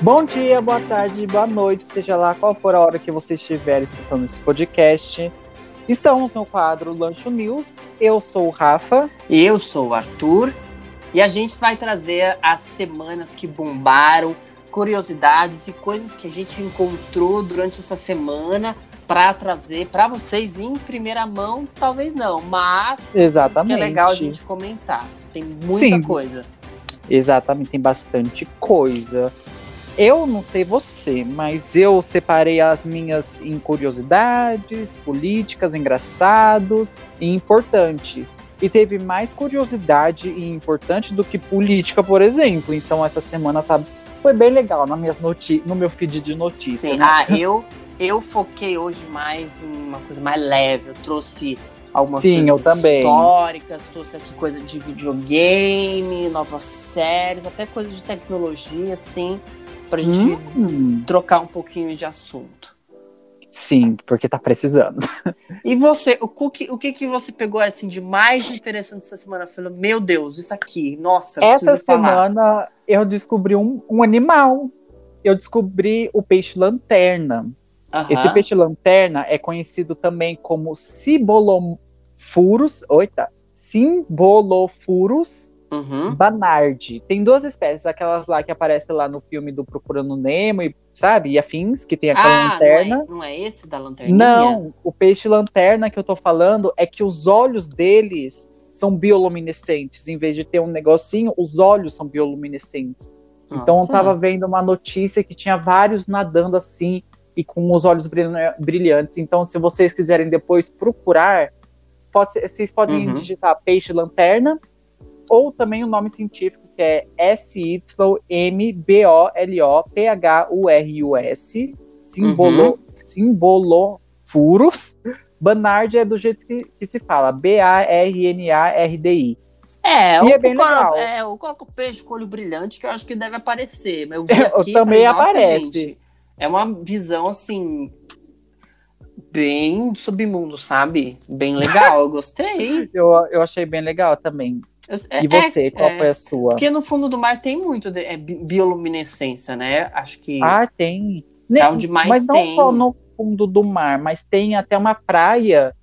Bom dia, boa tarde, boa noite, seja lá qual for a hora que você estiver escutando esse podcast. Estamos no quadro Lancho News. Eu sou o Rafa. Eu sou o Arthur. E a gente vai trazer as semanas que bombaram, curiosidades e coisas que a gente encontrou durante essa semana para trazer para vocês em primeira mão, talvez não, mas Exatamente. que é legal a gente comentar. Tem muita Sim. coisa. Exatamente, tem bastante coisa. Eu não sei você, mas eu separei as minhas em curiosidades, políticas, engraçados e importantes. E teve mais curiosidade e importante do que política, por exemplo. Então essa semana tá, foi bem legal na minhas noti no meu feed de notícias. Sim. né? Ah, eu, eu foquei hoje mais em uma coisa mais leve. Eu trouxe algumas Sim, coisas eu também. históricas, trouxe aqui coisa de videogame, novas séries, até coisa de tecnologia, assim, pra gente Hum, trocar um pouquinho de assunto. sim, porque tá precisando. E você, o, que, o que que você pegou assim de mais interessante essa semana? Falou, meu Deus, isso aqui, nossa, Essa preciso falar. semana eu descobri um, um animal. Eu descobri o peixe lanterna. Esse peixe lanterna é conhecido também como Cibolofurus, oita, Cimbolofurus Uhum. banardi. Tem duas espécies, aquelas lá que aparecem lá no filme do Procurando Nemo, e, sabe? E afins, que tem aquela Ah, lanterna. não é, não é esse da lanterninha? Não, o peixe lanterna que eu tô falando é que os olhos deles são bioluminescentes. Em vez de ter um negocinho, os olhos são bioluminescentes. Então eu Nossa. tava vendo uma notícia que tinha vários nadando assim e com os olhos brilha- brilhantes. Então, se vocês quiserem depois procurar, pode vocês podem Uhum. digitar peixe lanterna ou também o nome científico que é S-Y-M-B-O-L-O-P-H-U-R-U-S, simbolo, Uhum. simbolofurus. Banard é do jeito que, que se fala, B-A-R-N-A-R-D-I. É, E eu, é bem legal. É, eu coloco o peixe com olho brilhante, que eu acho que deve aparecer. Mas eu vi Eu aqui e também falei, "Nossa, aparece." gente, é uma visão, assim, bem submundo, sabe? Bem legal, eu gostei. Eu, eu achei bem legal também. Eu- é- E você, qual é, foi a sua? Porque no fundo do mar tem muito de, é, bi- bioluminescência, né? Acho que Ah, tem. É onde mais mas não tem. só no fundo do mar, mas tem até uma praia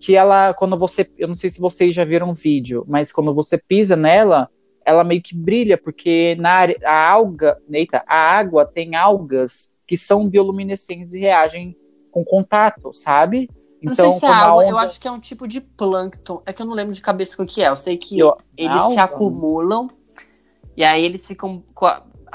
que ela, quando você, eu não sei se vocês já viram um vídeo, mas quando você pisa nela, ela meio que brilha, porque na área- a alga, eita, a água tem algas que são bioluminescentes e reagem com contato, sabe? Eu não sei se é água, eu onda- acho que é um tipo de plâncton. É que eu não lembro de cabeça o que é. Eu sei que Eu- eles se acumulam e aí eles ficam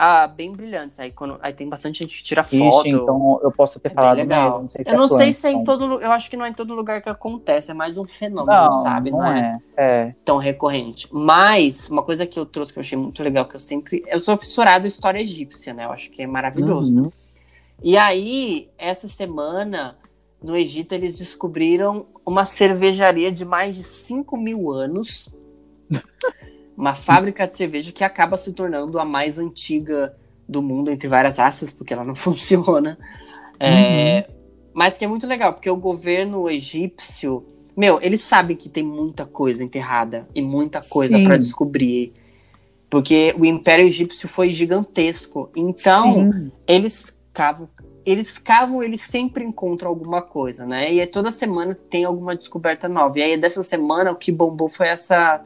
ah, bem brilhantes. Aí, quando, aí tem bastante gente que tira foto. Ixi, então eu posso ter É falado legal. mesmo, não sei se eu é não sei se é em plâncton. todo Eu acho que não é em todo lugar que acontece. É mais um fenômeno, Não, sabe? não é. É. tão recorrente. Mas, uma coisa que eu trouxe que eu achei muito legal, que eu sempre. Eu sou fissurado em história egípcia, né? Eu acho que é maravilhoso. Uhum. E aí, essa semana, no Egito, eles descobriram uma cervejaria de mais de 5 mil anos. uma fábrica de cerveja que acaba se tornando a mais antiga do mundo, entre várias aspas, porque ela não funciona. É, mas que é muito legal, porque o governo egípcio. Meu, eles sabem que tem muita coisa enterrada e muita coisa para descobrir. Porque o Império Egípcio foi gigantesco. Então, Sim. eles cavam, eles cavam, eles sempre encontram alguma coisa, né? E toda semana tem alguma descoberta nova. E aí dessa semana o que bombou foi essa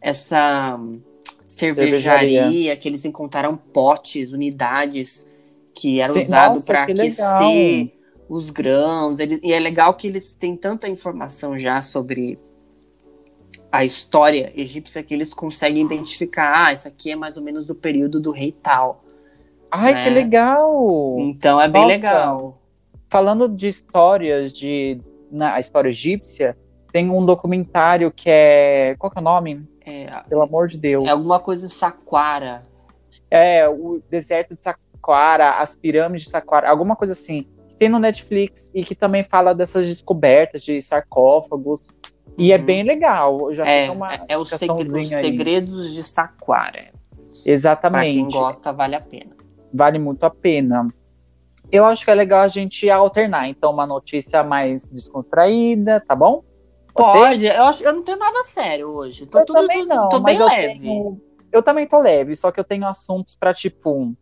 essa hum, cervejaria, Cervejaria. que eles encontraram potes, unidades que eram usados para que aquecer os grãos. Ele- e é legal que eles têm tanta informação já sobre a história egípcia que eles conseguem identificar, ah, isso aqui é mais ou menos do período do rei tal. Ai, né? que legal! Então é bem Nossa. legal. Falando de histórias de na a história egípcia, tem um documentário que é qual que é o nome? É, Pelo amor de Deus. é alguma coisa em Saquara. É, o deserto de Saquara, as pirâmides de Saquara, alguma coisa assim. Que tem no Netflix e que também fala dessas descobertas de sarcófagos. E é Uhum. bem legal. Já É, uma é, é o segre- os indicaçãozinha aí. segredos de Saquara. Pra quem Exatamente. gosta, vale a pena. Vale muito a pena. Eu acho que é legal a gente alternar. Então, uma notícia mais descontraída, tá bom? Pode? Pode, eu, acho, eu não tenho nada sério hoje. Tô, Eu tudo, também não, tô bem eu leve. tenho- Eu também tô leve, só que eu tenho assuntos pra, tipo,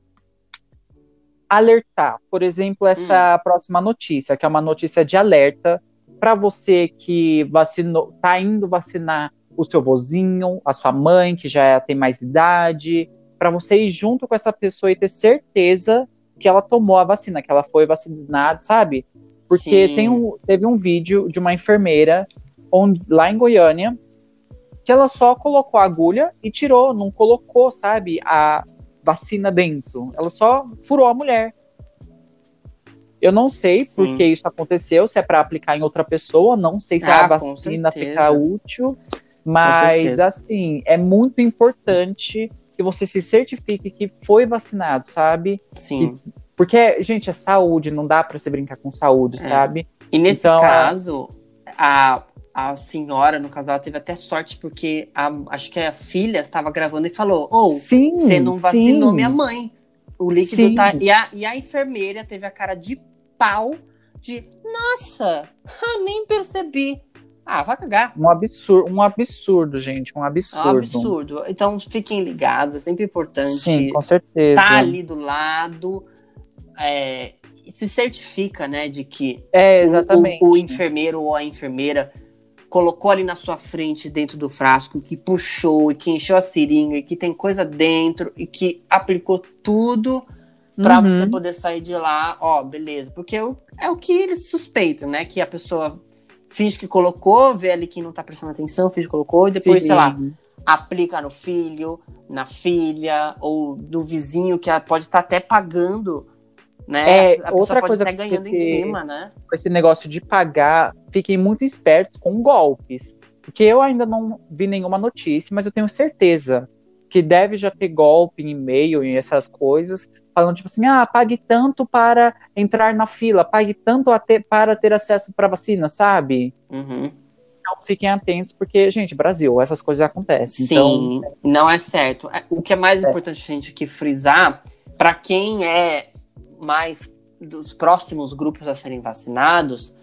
alertar. Por exemplo, essa próxima notícia, que é uma notícia de alerta para você que vacinou, tá indo vacinar o seu vozinho, a sua mãe, que já tem mais idade, para você ir junto com essa pessoa e ter certeza que ela tomou a vacina, que ela foi vacinada, sabe? Porque tem um, teve um vídeo de uma enfermeira lá em Goiânia que ela só colocou a agulha e tirou, não colocou, sabe, a vacina dentro. Ela só furou a mulher. Eu não sei Sim. por que isso aconteceu, se é para aplicar em outra pessoa, não sei se Ah, a vacina fica útil, mas assim, é muito importante que você se certifique que foi vacinado, sabe? Sim. Porque, gente, é saúde, não dá para se brincar com saúde, É. sabe? E nesse Então, caso, a, a senhora, no caso, ela teve até sorte, porque a- acho que a filha estava gravando e falou: Ou, sim, você não vacinou sim. minha mãe. O líquido Sim. tá. E a, e a enfermeira teve a cara de pau de nossa, nem percebi. Ah, vai cagar. Um absurdo, um absurdo, gente, um absurdo. um absurdo. Então fiquem ligados, é sempre importante Sim, com certeza. tá ali do lado. é, e se certifica, né, de que É, o- exatamente. O, o enfermeiro ou a enfermeira colocou ali na sua frente, dentro do frasco, que puxou e que encheu a seringa e que tem coisa dentro e que aplicou tudo pra Uhum. você poder sair de lá, ó, beleza. Porque é o, é o que eles suspeitam, né? Que a pessoa finge que colocou, vê ali que não tá prestando atenção, finge que colocou, e depois, Sim. sei lá, aplica no filho, na filha, ou no vizinho que pode estar até pagando, né? É, a pessoa outra pode coisa estar ganhando em que- cima, né? com esse negócio de pagar, fiquem muito espertos com golpes. Porque eu ainda não vi nenhuma notícia, mas eu tenho certeza que deve já ter golpe em e-mail e essas coisas, falando tipo assim, ah, pague tanto para entrar na fila, pague tanto a ter- para ter acesso para vacina, sabe? Uhum. Então fiquem atentos, porque, gente, Brasil, essas coisas acontecem. Então, Sim, não é certo. O que é mais É. importante a gente aqui frisar, para quem é mais dos próximos grupos a serem vacinados,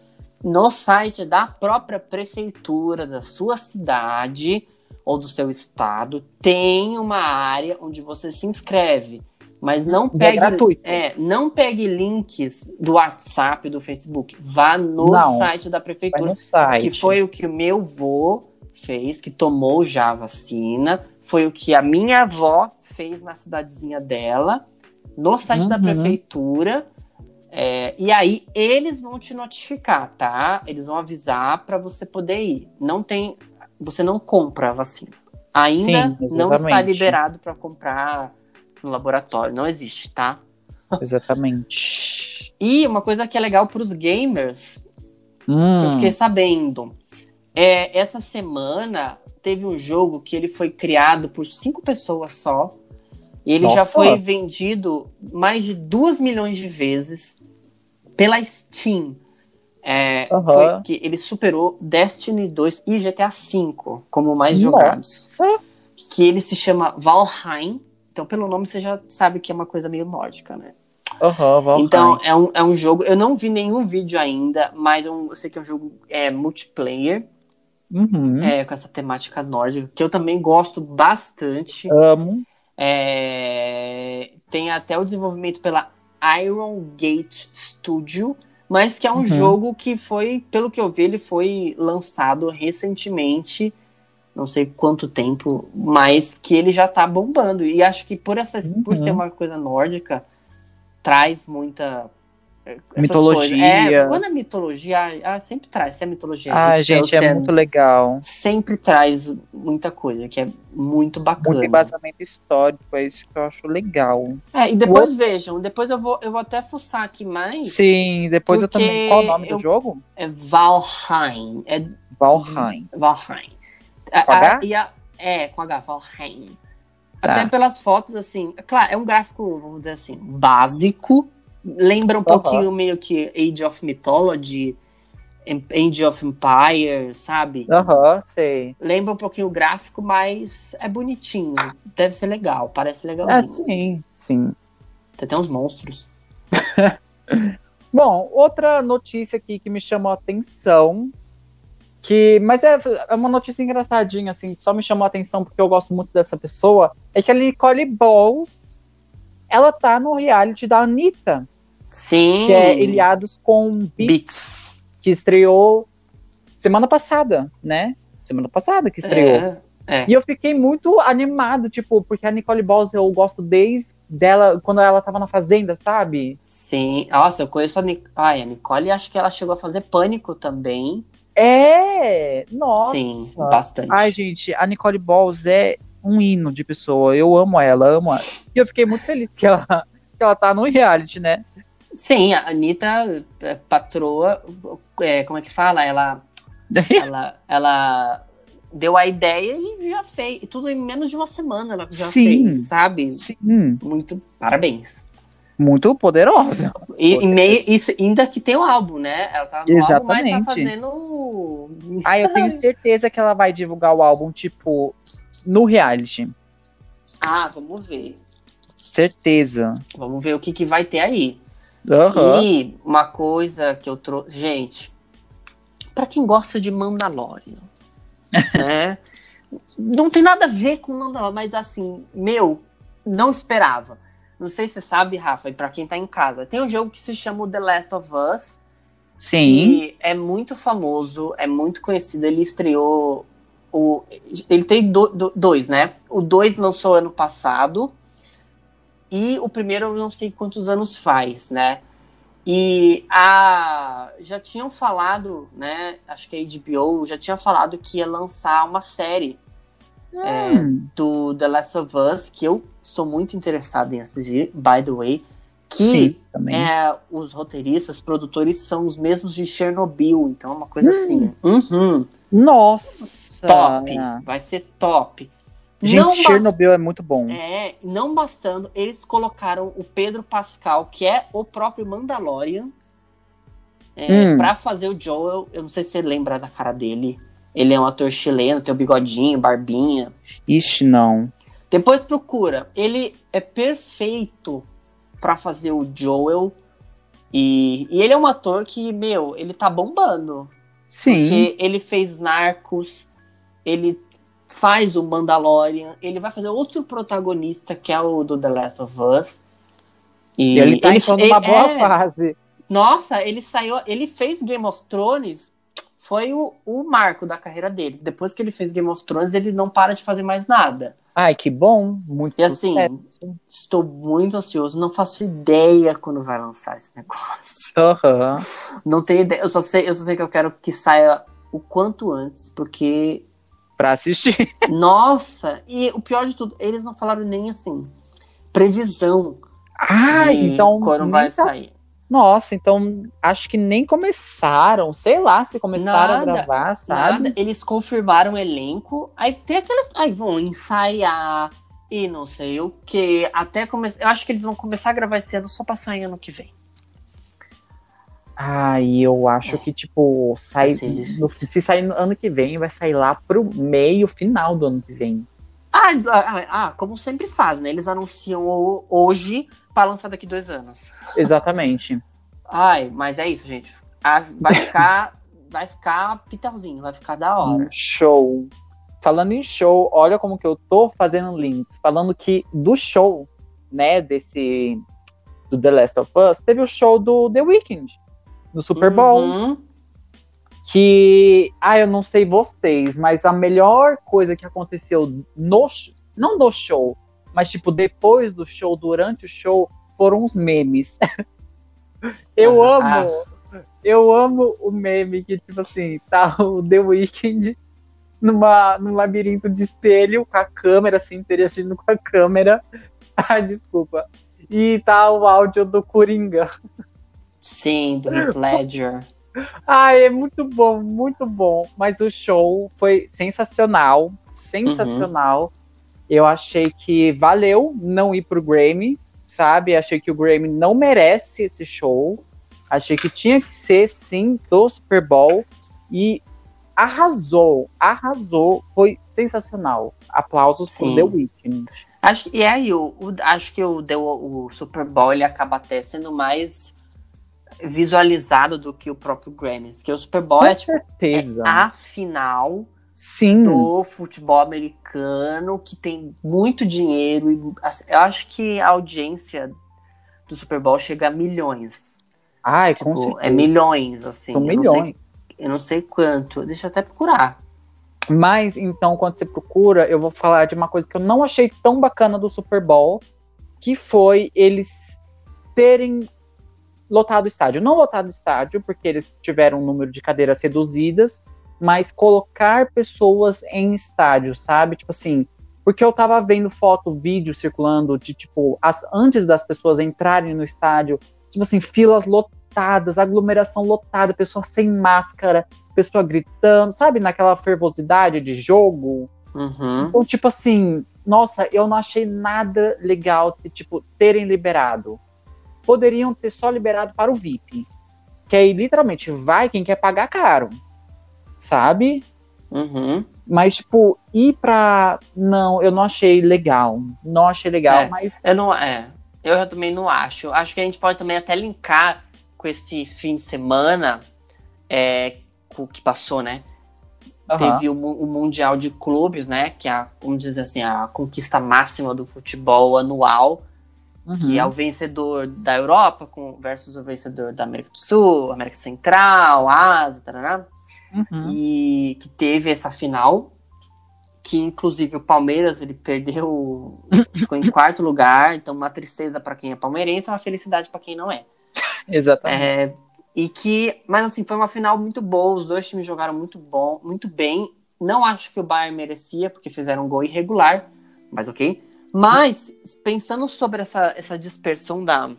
no site da própria prefeitura da sua cidade ou do seu estado, tem uma área onde você se inscreve. Mas não é pegue, é, não pegue links do WhatsApp, do Facebook. Vá no Não. site da prefeitura no site. que foi o que o meu vô fez, que tomou já a vacina, foi o que a minha avó fez na cidadezinha dela, no site da Uhum. prefeitura. é, e aí eles vão te notificar, tá? Eles vão avisar para você poder ir. Não tem, você não compra a vacina. Ainda Sim, não está liberado para comprar no laboratório, não existe, tá? Exatamente. E uma coisa que é legal para os gamers, que eu Hum, fiquei sabendo. É, essa semana teve um jogo que ele foi criado por cinco pessoas só. E ele já Nossa. foi vendido mais de duas milhões de vezes pela Steam. É, Aham. foi que ele superou Destiny 2 e GTA V como mais jogados. Nossa. Que ele se chama Valheim. Então, pelo nome, você já sabe que é uma coisa meio nórdica, né? Valheim. Então, é um, é um jogo. Eu não vi nenhum vídeo ainda, mas é um- eu sei que é um jogo é, multiplayer, Uhum. é, com essa temática nórdica, que eu também gosto bastante. Amo. É, tem até o desenvolvimento pela Iron Gate Studio, mas que é um Uhum. jogo que foi, pelo que eu vi, ele foi lançado recentemente. Não sei quanto tempo, mas que ele já tá bombando. E acho que por, essa, por Uhum. ser uma coisa nórdica, traz muita. eh, Mitologia. É, quando a mitologia, ah, sempre traz. Se a mitologia Ah, gente, se é muito legal. sempre traz muita coisa, que é muito bacana. Muito embasamento histórico, é isso que eu acho legal. É, e depois vejam, depois eu vou, eu vou até fuçar aqui mais. Sim, depois eu também. Qual o nome eu- do jogo? É Valheim. É Valheim. Valheim. Com a- H? a- é, com H, Valheim. Tá. Até pelas fotos, assim, claro, é um gráfico, vamos dizer assim, básico. Lembra um pouquinho meio que Age of Mythology, Age of Empire, sabe? Aham, sei. Lembra um pouquinho o gráfico, mas é bonitinho. Deve ser legal, parece Ah, legalzinho. sim, sim. Tem até uns monstros. Bom, outra notícia aqui que me chamou a atenção, que, mas é, é uma notícia engraçadinha, assim, só me chamou a atenção porque eu gosto muito dessa pessoa, é que a Nicole Balls ela tá no reality da Anitta, Sim. que é Ilhados com Beats, que estreou semana passada, né? Semana passada que estreou. É, é. E eu fiquei muito animado, tipo, porque a Nicole Balls eu gosto desde dela, quando ela tava na Fazenda, sabe? Sim. Nossa, eu conheço a Nicole. Ai, a Nicole acho que ela chegou a fazer pânico também. É! Nossa! Sim, bastante. Ai, gente, a Nicole Balls é um hino de pessoa. Eu amo ela, amo ela. E eu fiquei muito feliz que ela, que ela tá no reality, né? Sim, a Anitta, é, patroa, é, como é que fala? Ela, ela, ela deu a ideia e já fez. Tudo em menos de uma semana ela já Sim. fez, sabe? Sim, Muito parabéns. Muito poderosa. E, meio, isso, ainda que tem o álbum, né? Ela tá no álbum, mas Exatamente. tá fazendo. Ai, eu tenho certeza que ela vai divulgar o álbum, tipo, no reality. Ah, vamos ver. Certeza. Vamos ver o que, que vai ter aí. Aham. E uma coisa que eu trouxe. Gente, pra quem gosta de Mandalorian, né? Não tem nada a ver com Mandalorian, mas assim, meu, não esperava. Não sei se você sabe, Rafa, e pra quem tá em casa, tem um jogo que se chama The Last of Us, Sim. que é muito famoso, é muito conhecido. Ele estreou. O, ele tem do- do- dois, né? O dois lançou ano passado. E o primeiro eu não sei quantos anos faz, né? E a, já tinham falado, né? Acho que a HBO já tinha falado que ia lançar uma série Hum, do The Last of Us, que eu estou muito interessado em assistir, by the way. Que sim, é, os roteiristas, produtores são os mesmos de Chernobyl, então é uma coisa Hum. assim. uhum, Nossa! top, vai ser top. Gente, Não Chernobyl é muito bom. É, não bastando, eles colocaram o Pedro Pascal, que é o próprio Mandalorian, é, Hum. pra fazer o Joel. Eu não sei se você lembra da cara dele. Ele é um ator chileno, tem o bigodinho, barbinha. Ixi, não. Depois procura. Ele é perfeito pra fazer o Joel. E, e ele é um ator que, meu, ele tá bombando. Sim. Porque ele fez Narcos, ele faz o Mandalorian, ele vai fazer outro protagonista, que é o do The Last of Us. E E ele tá entrando numa ele- boa é, fase. Nossa, ele saiu, ele fez Game of Thrones, foi o, o marco da carreira dele. Depois que ele fez Game of Thrones, ele não para de fazer mais nada. Ai, que bom. Muito E assim, sucesso. Estou muito ansioso, não faço ideia quando vai lançar esse negócio. Aham. Não tenho ideia, eu só sei, eu só sei que eu quero que saia o quanto antes, porque Pra assistir. nossa, e o pior de tudo, eles não falaram nem assim previsão de então. quando vai sair. Nossa, então acho que nem começaram. Sei lá se começaram Nada, a gravar, sabe? Nada, eles confirmaram o elenco, aí tem aquelas, aí vão ensaiar e não sei o que, até começar, eu acho que eles vão começar a gravar esse ano só pra sair ano que vem. Ai, eu acho que, tipo, sai. No- se sair no ano que vem, vai sair lá pro meio final do ano que vem. Ah, ah, ah, como sempre faz, né? Eles anunciam o- hoje pra lançar daqui dois anos. Exatamente. Ai, mas é isso, gente. Vai ficar, vai ficar pitelzinho, vai ficar da hora. Show. Falando em show, olha como que eu tô fazendo links. Falando que do show, né, desse. Do The Last of Us, teve o show do The Weeknd. No Super Bowl. Uhum. que, ah, eu não sei vocês, mas a melhor coisa que aconteceu no, não do show, mas tipo depois do show, durante o show, foram os memes. eu Ah, amo, eu amo o meme que tipo assim, tá o The Weeknd numa num labirinto de espelho com a câmera assim interagindo com a câmera. Ah, desculpa. E tá o áudio do Coringa. Sim, do Heath Ledger. Ai, é muito bom, muito bom. Mas o show foi sensacional, sensacional. Eu achei que valeu não ir pro Grammy, sabe? Achei que o Grammy não merece esse show. Achei que tinha que ser, sim, do Super Bowl. E arrasou, arrasou. Foi sensacional. Aplausos Sim. pro The Weeknd. Acho, e aí, o, o- acho que o, o Super Bowl ele acaba até sendo mais visualizado do que o próprio Grammys. Que o Super Bowl Com é, tipo, certeza. é a final Sim. do futebol americano, que tem muito dinheiro. E, assim, eu acho que a audiência do Super Bowl chega a milhões. Ai, Tipo, com certeza. é milhões, assim. São eu não sei- milhões. eu não sei quanto. Deixa eu até procurar. Mas, então, quando você procura, eu vou falar de uma coisa que eu não achei tão bacana do Super Bowl, que foi eles terem lotado o estádio. Não lotado o estádio, porque eles tiveram um número de cadeiras reduzidas, mas colocar pessoas em estádio, sabe? Tipo assim, porque eu tava vendo foto, vídeo circulando de, tipo, as, antes das pessoas entrarem no estádio, tipo assim, filas lotadas, aglomeração lotada, pessoa sem máscara, pessoa gritando, sabe? Naquela fervosidade de jogo. Uhum. Então, tipo assim, nossa, eu não achei nada legal de, tipo, terem liberado. Poderiam ter só liberado para o VIP. Que aí, literalmente, vai quem quer pagar caro. Sabe? Uhum. Mas, tipo, ir pra. Não, eu não achei legal. Não achei legal, É. mas. Eu não. É. Eu também não acho. Acho que a gente pode também até linkar com esse fim de semana é, com o que passou, né? aham. Teve o, o Mundial de Clubes, né? Que é, a, vamos dizer assim, a conquista máxima do futebol anual, que Uhum. é o vencedor da Europa com, versus o vencedor da América do Sul, América Central, Ásia, tarará, Uhum. e que teve essa final. Que inclusive o Palmeiras ele perdeu, ficou em quarto lugar, então uma tristeza para quem é palmeirense, uma felicidade para quem não é. Exatamente. É, e que, mas assim, foi uma final muito boa, os dois times jogaram muito bom, muito bem. Não acho que o Bayern merecia, porque fizeram um gol irregular, mas ok. Mas, pensando sobre essa, essa dispersão da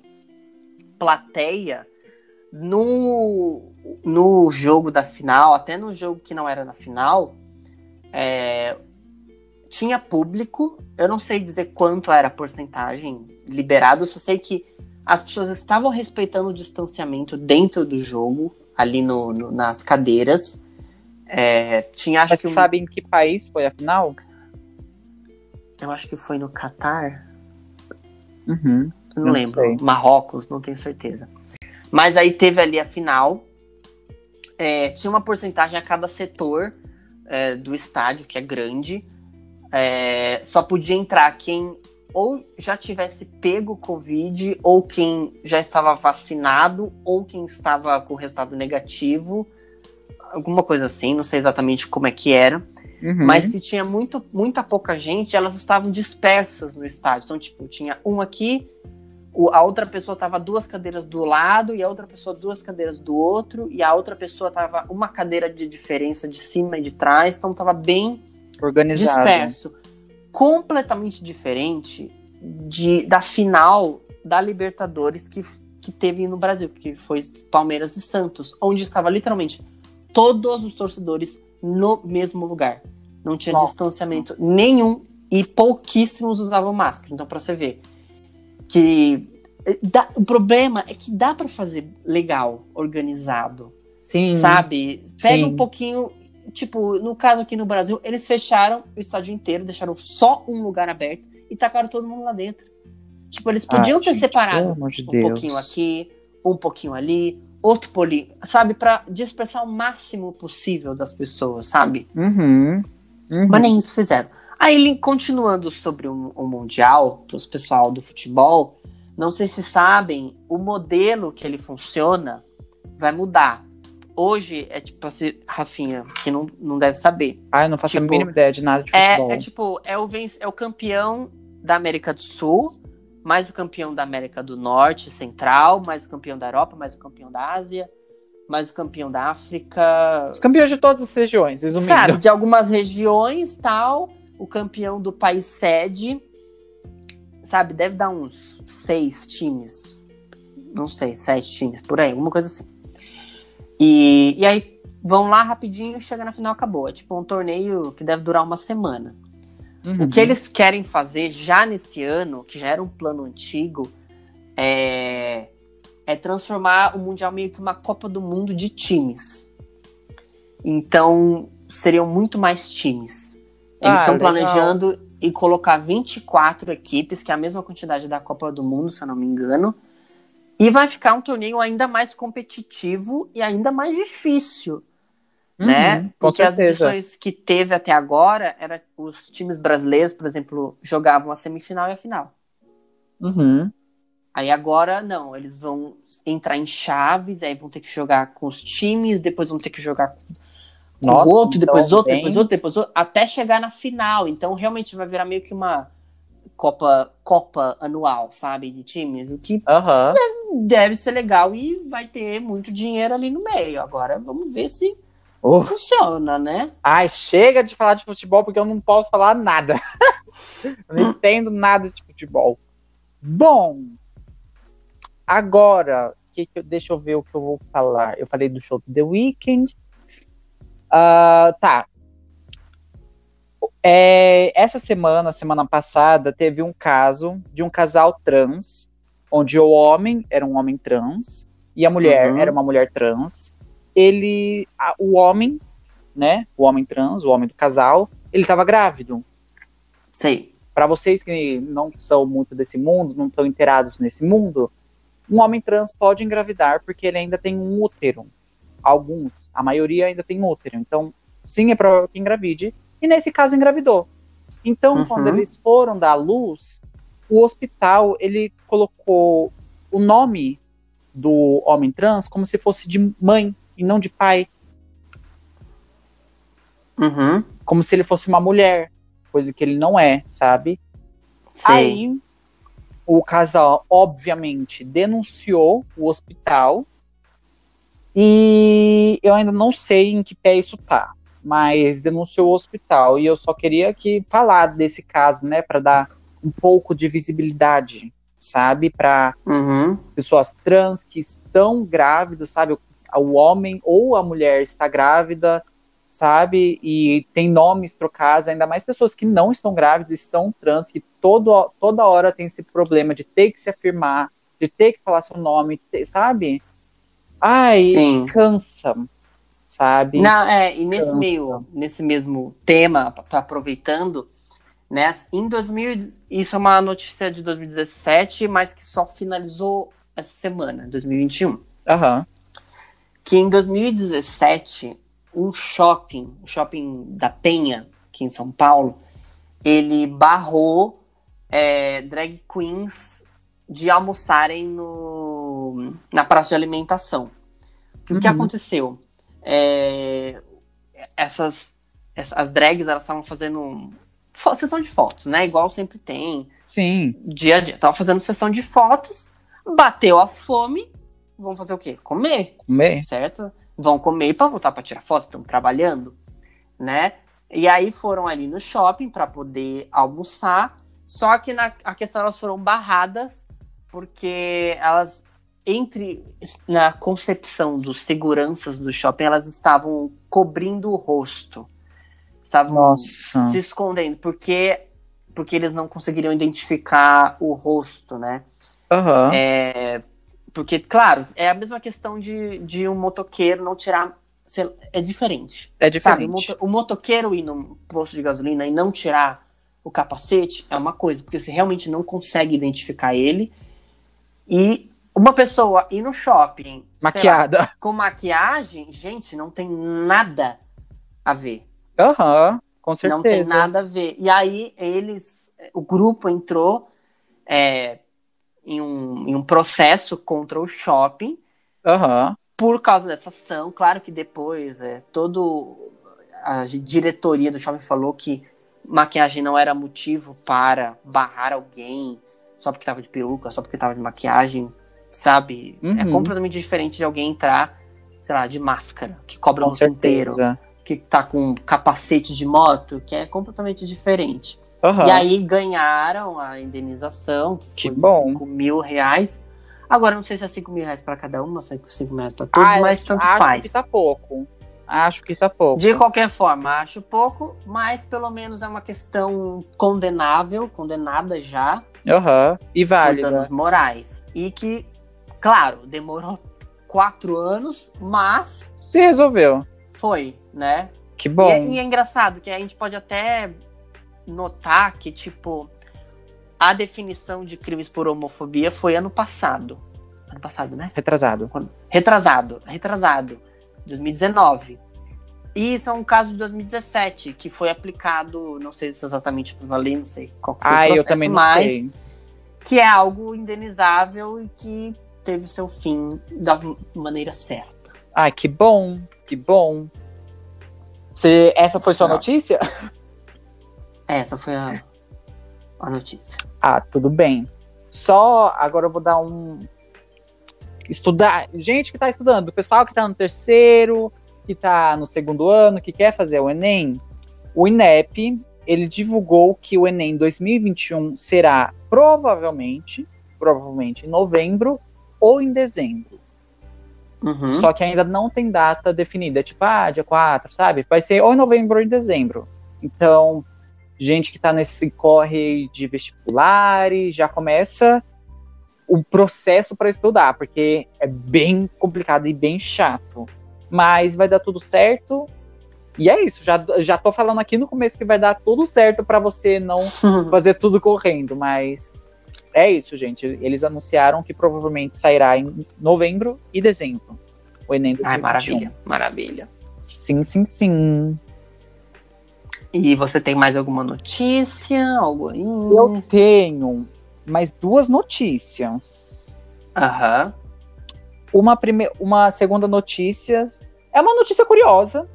plateia, no, no jogo da final, até no jogo que não era na final, é, tinha público, eu não sei dizer quanto era a porcentagem liberada, só sei que as pessoas estavam respeitando o distanciamento dentro do jogo, ali no, no- nas cadeiras. É, tinha, acho Mas que. um- sabe em que país foi a final? Eu acho que foi no Catar. Uhum. Não, Não lembro. sei. Marrocos, não tenho certeza. Mas aí teve ali a final. É, tinha uma porcentagem a cada setor é, do estádio, que é grande. É, só podia entrar quem ou já tivesse pego Covid, ou quem já estava vacinado, ou quem estava com resultado negativo. Alguma coisa assim, não sei exatamente como é que era. Uhum. mas que tinha muito, muita pouca gente, elas estavam dispersas no estádio. Então, tipo, tinha um aqui, o- a outra pessoa tava duas cadeiras do lado, e a outra pessoa duas cadeiras do outro, e a outra pessoa tava uma cadeira de diferença de cima e de trás, então tava bem organizado. disperso. Completamente diferente de, da final da Libertadores que, que teve no Brasil, que foi Palmeiras e Santos, onde estava literalmente todos os torcedores no mesmo lugar. Não tinha Nossa. distanciamento nenhum e pouquíssimos usavam máscara. Então, para você ver que eh, dá- o problema é que dá para fazer legal, organizado Sim. sabe? Pega Sim. um pouquinho. Tipo, no caso aqui no Brasil, eles fecharam o estádio inteiro, deixaram só um lugar aberto e tacaram todo mundo lá dentro. Tipo, eles podiam Ai, ter gente, separado um Deus. pouquinho aqui, um pouquinho ali, outro poli, sabe? Pra dispersar o máximo possível das pessoas, sabe? Uhum. Uhum. Mas nem isso fizeram. Aí, continuando sobre o, o Mundial, para os pessoal do futebol, não sei se sabem, o modelo que ele funciona vai mudar. Hoje é tipo assim, Rafinha, que não, não deve saber. Ah, eu não faço Tipo, a mínima ideia de nada de futebol. É, é tipo, é o, venc- é o campeão da América do Sul, mais o campeão da América do Norte, Central, mais o campeão da Europa, mais o campeão da Ásia, mais o campeão da África, Os campeões de todas as regiões, resumindo. Sabe, de algumas regiões tal, o campeão do país sede, sabe, deve dar uns seis times, não sei, sete times, por aí, alguma coisa assim. E, e aí vão lá rapidinho, chega na final, acabou. É tipo um torneio que deve durar uma semana. Uhum. O que eles querem fazer já nesse ano, que já era um plano antigo, é, é transformar o Mundial meio que uma Copa do Mundo de times. Então, seriam muito mais times. Eles Ah, estão legal. planejando e colocar 24 equipes, que é a mesma quantidade da Copa do Mundo, se eu não me engano. E vai ficar um torneio ainda mais competitivo e ainda mais difícil né? Uhum, com Porque as edições que teve até agora, era os times brasileiros, por exemplo, jogavam a semifinal e a final. Uhum. Aí agora, não, eles vão entrar em chaves, aí vão ter que jogar com os times, depois vão ter que jogar com Nossa, outro, depois então, outro, bem- depois outro, depois outro, até chegar na final. Então, realmente vai virar meio que uma Copa, Copa anual, sabe, de times, o que deve ser legal e vai ter muito dinheiro ali no meio. Agora, vamos ver se Uh. funciona, né? Ai, chega de falar de futebol porque eu não posso falar nada. eu não entendo nada de futebol. Bom, agora, que que eu- deixa eu ver o que eu vou falar. Eu falei do show do The Weeknd. Ah, tá. É, essa semana, semana passada, teve um caso de um casal trans, onde o homem era um homem trans e a mulher Uhum. era uma mulher trans. Ele, a- o homem, né, o homem trans, o homem do casal, ele estava grávido. Sei. Para vocês que não são muito desse mundo, não estão inteirados nesse mundo, um homem trans pode engravidar porque ele ainda tem um útero. Alguns, a maioria ainda tem útero. Então, sim, é provável que engravide. E nesse caso, engravidou. Então, Uhum. quando eles foram dar à luz, o hospital ele colocou o nome do homem trans como se fosse de mãe e não de pai, Uhum. como se ele fosse uma mulher, coisa que ele não é, sabe? Sei. Aí o casal, obviamente, denunciou o hospital. E eu ainda não sei em que pé isso tá, mas denunciou o hospital e eu só queria que falar desse caso, né, para dar um pouco de visibilidade, sabe, para Uhum. pessoas trans que estão grávidas, sabe, o, homem ou a mulher está grávida, sabe, e tem nomes trocados, ainda mais pessoas que não estão grávidas e são trans, que todo, toda hora tem esse problema de ter que se afirmar, de ter que falar seu nome, sabe? Ai, Sim. cansa, sabe? Não, é, e nesse Cansa. meio, nesse mesmo tema, aproveitando, né? Em 2000, isso é uma notícia de 2017, mas que só finalizou essa semana, 2021. Aham. Que em 2017, um shopping, o shopping da Penha, aqui em São Paulo, ele barrou é, drag queens de almoçarem no, na praça de alimentação. Que O que Uhum. aconteceu? É, essas, essa- as drags elas estavam fazendo sessão de fotos, né? Igual sempre tem, Sim. dia a dia. Estavam fazendo sessão de fotos, bateu a fome, vão fazer o quê? Comer Comer. certo? Vão comer para voltar para tirar foto, estão trabalhando, né? E aí foram ali no shopping para poder almoçar. Só que na a questão elas foram barradas porque elas entre na concepção dos seguranças do shopping elas estavam cobrindo o rosto, estavam Nossa. se escondendo porque porque eles não conseguiriam identificar o rosto, né? Aham. É, porque, claro, é a mesma questão de, de um motoqueiro não tirar. É diferente. É Sabe? O, diferente. moto- o motoqueiro ir num posto de gasolina e não tirar o capacete é uma coisa, porque você realmente não consegue identificar ele. E uma pessoa ir no shopping sei lá, Maquiada. com maquiagem, gente, não tem nada a ver. Aham. Com certeza. Não tem nada a ver. E aí eles, o grupo entrou é, em, um, em um processo contra o shopping Aham. por causa dessa ação. Claro que depois é, todo a diretoria do shopping falou que maquiagem não era motivo para barrar alguém só porque estava de peruca, só porque estava de maquiagem, sabe? É Uhum. completamente diferente de alguém entrar, sei lá, de máscara, que cobre o Com rosto inteiro que tá com capacete de moto, que é completamente diferente. Aham. E aí ganharam a indenização, que foi Que de bom. 5 mil reais. Agora, não sei se é 5 mil reais pra cada um, não sei se é 5 mil reais pra todos, Ah, mas tanto acho faz. que tá pouco. Acho que tá pouco. De qualquer forma, acho pouco, mas pelo menos é uma questão condenável, condenada já, Aham. E por válida. danos morais. E que, claro, demorou quatro anos, mas Se resolveu. foi, né? Que E bom. é, e é engraçado que a gente pode até notar que, tipo, a definição de crimes por homofobia foi ano passado. Ano passado, né? Retrasado. Retrasado, retrasado. 2019. Isso é um caso de 2017, que foi aplicado, não sei se exatamente para valer, não sei qual foi Ah, o processo, eu também não mas sei. que é algo indenizável e que teve seu fim da maneira certa. Ai, que bom, que bom. Você, essa foi sua Não. notícia? Essa foi a, a notícia. Ah, tudo bem. Só agora eu vou dar um. Estudar. Gente que tá estudando, o pessoal que tá no terceiro, que tá no segundo ano, que quer fazer o Enem, o INEP, ele divulgou que o Enem 2021 será provavelmente, provavelmente em novembro ou em dezembro. Uhum. Só que ainda não tem data definida. Tipo, ah, dia 4, sabe? Vai ser ou em novembro ou em dezembro. Então, gente que tá nesse corre de vestibulares, já começa o processo para estudar, porque é bem complicado e bem chato. Mas vai dar tudo certo. E é isso, já, já tô falando aqui no começo que vai dar tudo certo para você não fazer tudo correndo, mas é isso, gente. Eles anunciaram que provavelmente sairá em novembro e dezembro. O Enem do Ai, maravilha, maravilha. Sim, sim, sim. E você tem mais alguma notícia? Algo aí? Eu tenho mais duas notícias. Aham. Uma, prime... uma segunda notícia é uma notícia curiosa,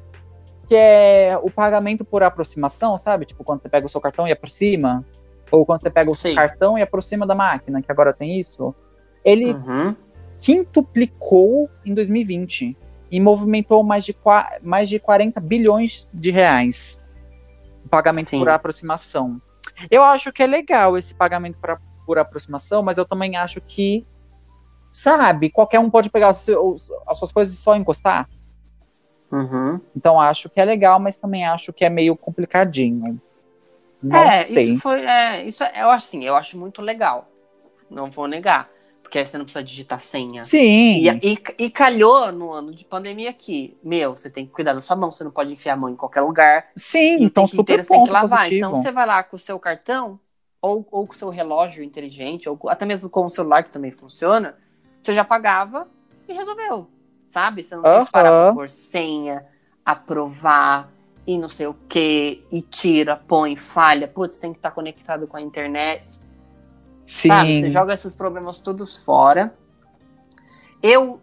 que é o pagamento por aproximação, sabe? Tipo, quando você pega o seu cartão e aproxima. Ou quando você pega o seu Sim. cartão e aproxima da máquina, que agora tem isso. Ele Uhum. quintuplicou em 2020 e movimentou mais de, mais de 40 bilhões de reais. Pagamento Sim. por aproximação. Eu acho que é legal esse pagamento por, a- por aproximação, mas eu também acho que, sabe, qualquer um pode pegar seus- as suas coisas e só encostar. Uhum. Então acho que é legal, mas também acho que é meio complicadinho. Não é, sei. isso foi. É, isso é, eu acho assim, eu acho muito legal. Não vou negar. Porque aí você não precisa digitar senha. Sim. E, e, e calhou no ano de pandemia que, meu, você tem que cuidar da sua mão, você não pode enfiar a mão em qualquer lugar. Sim, então tempo inteiro super você tem ponto que lavar. positivo. Então você vai lá com o seu cartão, ou, ou com o seu relógio inteligente, ou até mesmo com o celular que também funciona, você já pagava e resolveu. Sabe? Você não tem que parar pôr senha, aprovar e não sei o que, e tira, põe, falha. Putz, tem que estar conectado com a internet. Sim. Sabe? Você joga esses problemas todos fora. Eu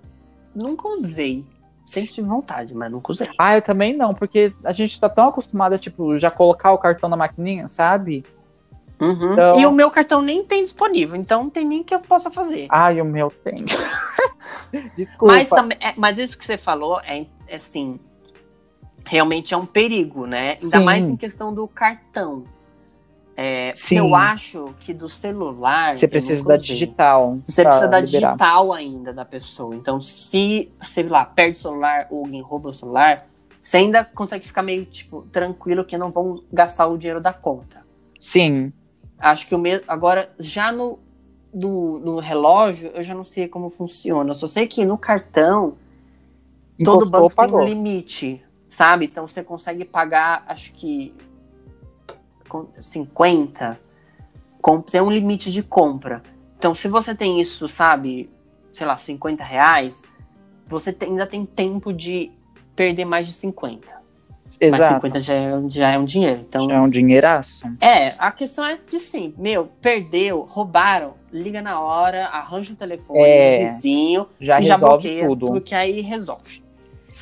nunca usei. Sempre tive vontade, mas nunca usei. Ah, eu também não, porque a gente tá tão acostumado a, tipo, já colocar o cartão na maquininha, sabe? Uhum. Então- E o meu cartão nem tem disponível, então não tem nem que eu possa fazer. Ai, o meu tem. Desculpa. Mas, é, mas isso que você falou é, é assim. Realmente é um perigo, né? Ainda Sim. mais em questão do cartão. É, Sim. eu acho que do celular. Você precisa da digital. Você precisa da liberar. digital ainda da pessoa. Então, se, sei lá, perde o celular ou alguém rouba o celular, você ainda consegue ficar meio, tipo, tranquilo que não vão gastar o dinheiro da conta. Sim. Acho que o mesmo. Agora, já no, no, no relógio, eu já não sei como funciona. Eu só sei que no cartão, todo Encostou, banco pagou. tem um limite, sabe? Então você consegue pagar, acho que com 50, com, tem um limite de compra. Então, se você tem isso, sabe, sei lá, 50 reais, você tem- ainda tem tempo de perder mais de 50. Mas Exato. 50 já é, já é um dinheiro. Então, Já é um dinheiraço. é, a questão é de sim, meu, perdeu, roubaram, liga na hora, arranja um telefone, É, vizinho, Já e já resolve bloqueia, tudo. porque aí resolve.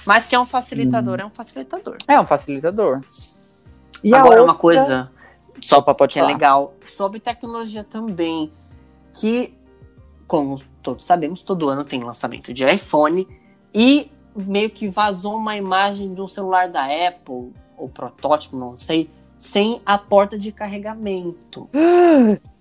Mas que é um Sim. facilitador, é um facilitador. É um facilitador. E Agora, a uma outra- coisa Só pode que é legal sobre tecnologia também, que, como todos sabemos, todo ano tem lançamento de iPhone, e meio que vazou uma imagem de um celular da Apple, ou protótipo, não sei, sem a porta de carregamento.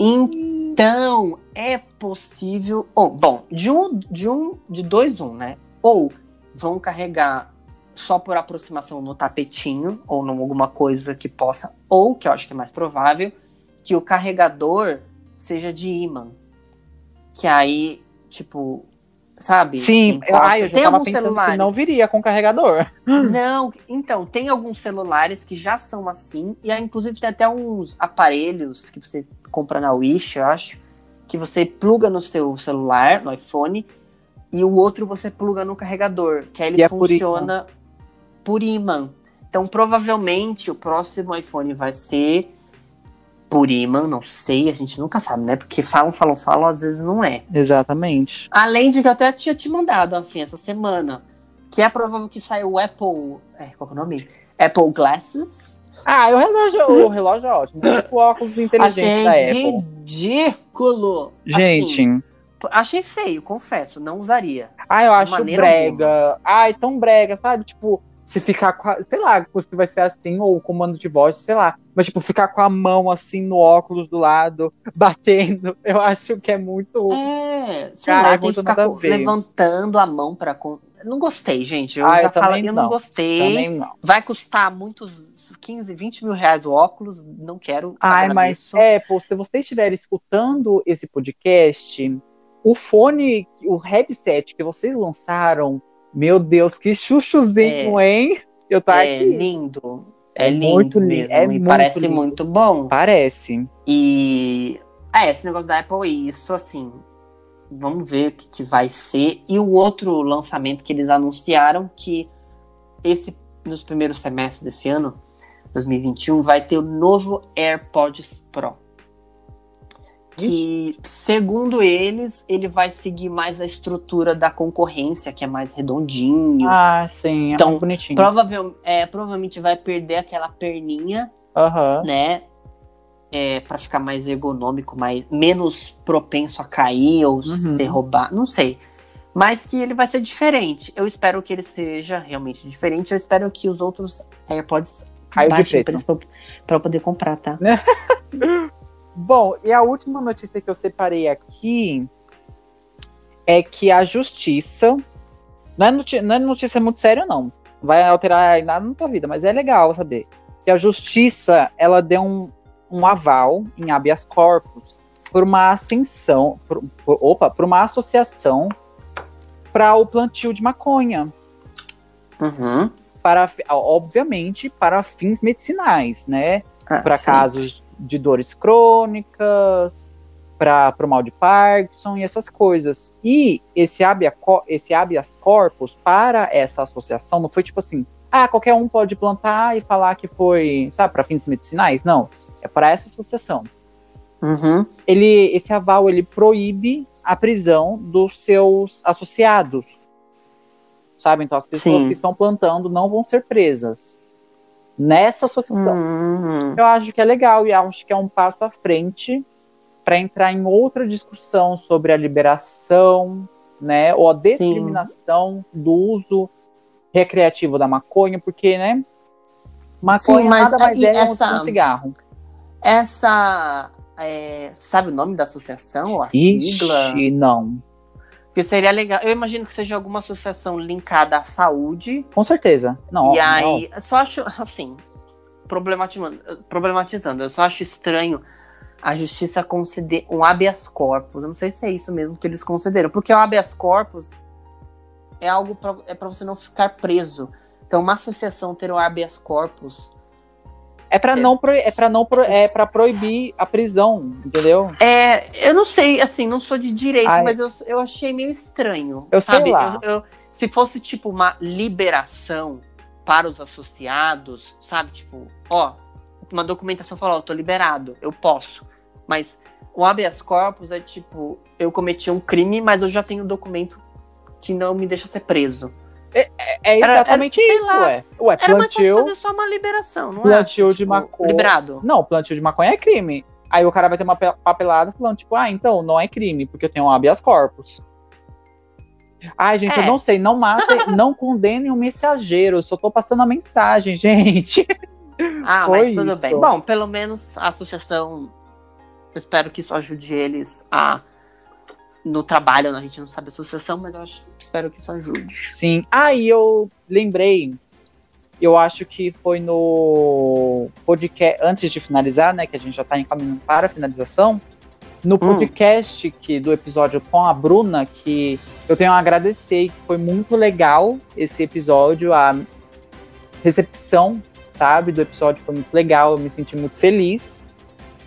Então, é possível. Ou, bom, de um, de um, de dois, um, né? Ou vão carregar só por aproximação no tapetinho, ou em alguma coisa que possa, ou, que eu acho que é mais provável, que o carregador seja de imã. Que aí, tipo, sabe? Sim, ah, eu já Tem tava alguns pensando celulares. que não viria com carregador. Não, então, tem alguns celulares que já são assim, e aí, inclusive tem até uns aparelhos que você compra na Wish, eu acho, que você pluga no seu celular, no iPhone, e o outro você pluga no carregador, que aí ele é por funciona. por imã. Então, provavelmente, o próximo iPhone vai ser por imã, não sei, a gente nunca sabe, né? Porque falam, falam, falam, às vezes não é. Exatamente. Além de que eu até tinha te mandado, enfim, essa semana, que é provável que saia o Apple. É, qual é o nome? Apple Glasses. Ah, o relógio, o relógio é ótimo. O óculos inteligente Achei da Apple. ridículo. Gente, Assim, achei feio, confesso, não usaria. ah, eu acho brega. Ai, tão brega, sabe? Tipo, se ficar com a, sei lá, se vai ser assim, ou comando de voz, sei lá. Mas, tipo, ficar com a mão assim no óculos do lado, batendo, eu acho que é muito. É, sei Cara, lá, é tem que ficar levantando a mão pra. Não gostei, gente. Eu Ah, já eu também eu não, não. gostei. Também não. Vai custar muitos 15, 20 mil reais o óculos. Não quero. Ai, mas agradeço. Apple, se você estiver escutando esse podcast, o fone, o headset que vocês lançaram, meu Deus, que chuchuzinho, hein? Eu tô é aqui. lindo. É, É lindo muito li- mesmo. é e muito parece lindo. muito bom. Parece. E é, esse negócio da Apple é isso, assim. Vamos ver o que, que vai ser. E o outro lançamento que eles anunciaram que esse nos primeiros semestres desse ano, 2021, vai ter o novo AirPods Pro. Que, segundo eles, ele vai seguir mais a estrutura da concorrência, que é mais redondinho. Ah, sim, é Então, bonitinho. Provavel, é, provavelmente vai perder aquela perninha Aham. né? É, para ficar mais ergonômico, mais, menos propenso a cair ou Uhum. ser roubado, não sei. Mas que ele vai ser diferente. Eu espero que ele seja realmente diferente. Eu espero que os outros AirPods Caiu de baixem preço. eu poder comprar, tá? Bom, e a última notícia que eu separei aqui é que a justiça. Não é, noti- não é notícia muito séria, não. Não vai alterar nada na tua vida, mas é legal saber. Que a justiça ela deu um, um aval em habeas corpus por uma ascensão. Por, por- opa, por uma associação para o plantio de maconha. Uhum. Para, obviamente, para fins medicinais, né? Ah, para casos de dores crônicas, para o mal de Parkinson e essas coisas. E esse, habea, co- esse habeas corpus para essa associação não foi tipo assim, ah, qualquer um pode plantar e falar que foi, sabe, para fins medicinais. Não, é para essa associação. Uhum. Ele, esse aval ele proíbe a prisão dos seus associados. Sabe? Então as pessoas Sim. que estão plantando não vão ser presas nessa associação. Uhum. Eu acho que é legal e acho que é um passo à frente para entrar em outra discussão sobre a liberação, né, ou a discriminação do uso recreativo da maconha, porque, né, maconha Sim, mas nada mais é essa- um cigarro. Essa. é, sabe o nome da associação? A sigla? Ixi, não. Porque seria legal. Eu imagino que seja alguma associação linkada à saúde. Com certeza. Não, e não. aí, eu só acho, assim, problematizando, problematizando, eu só acho estranho a justiça conceder um habeas corpus. Eu não sei se é isso mesmo que eles consideram. Porque o habeas corpus é algo pra, é para você não ficar preso. Então, uma associação ter o habeas corpus É para não pro, é para não pro, é para proibir a prisão, entendeu? É, eu não sei, assim, não sou de direito, Ai. mas eu, eu achei meio estranho. Eu sei sabe? lá. Eu- eu- se fosse tipo uma liberação para os associados, sabe? Tipo, ó, uma documentação ó, eu tô liberado, eu posso. Mas o habeas corpus é tipo, eu cometi um crime, mas eu já tenho um documento que não me deixa ser preso. É Era- exatamente era- sei isso, lá. ué. Ué, Era mais fácil plantio, fazer só uma liberação, não é? plantio de maconha. Liberado. Não, plantio de maconha é crime. Aí o cara vai ter uma pe- papelada falando, tipo, ah, então, não é crime, porque eu tenho um habeas corpus. Ai, gente, eu É. não sei, não matem, não condenem o mensageiro, eu só tô passando a mensagem, gente. Ah, Foi mas tudo isso. bem. Bom, pelo menos a associação. Eu espero que isso ajude eles a. No trabalho, a gente não sabe a associação, mas eu acho, espero que isso ajude. Sim. Aí eu lembrei, eu acho que foi no podcast, antes de finalizar, né, que a gente já tá encaminhando para a finalização, no podcast que, do episódio com a Bruna, que eu tenho a agradecer, que foi muito legal esse episódio, a recepção, sabe, do episódio foi muito legal, eu me senti muito feliz.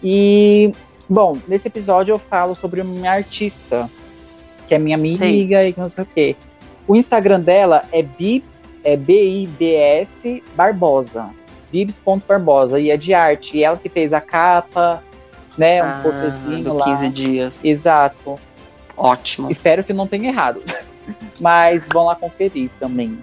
E, bom, nesse episódio eu falo sobre uma artista, que é minha amiga e que não sei o quê. O Instagram dela é Bibs, é B-I-B-S Barbosa. Bibs.barbosa. E é de arte. E ela que fez a capa, né? Um Ah, posterzinho do lá. 15 dias. Exato. Ótimo. Espero que não tenha errado. Mas vão lá conferir também.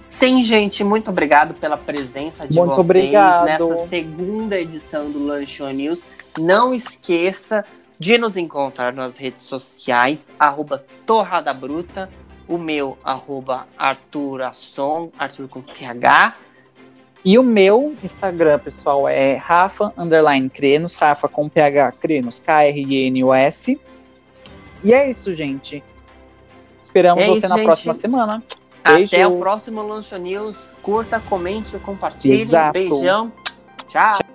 Sim, gente, muito obrigado pela presença de Muito vocês obrigado. nessa segunda edição do Lunch on News. Não esqueça de nos encontrar nas redes sociais, arroba Torrada Bruta, o meu, arroba Arthur Asson, Arthur com TH. E o meu Instagram, pessoal, é Rafa Underline Crenos, Rafa com PH Crenos, K-R-E-N-O-S. E é isso, gente. Esperamos É você isso, na gente. próxima semana. Até o Beijos. próximo Lunch on News. Curta, comente, compartilhe. Exato. Beijão. Tchau.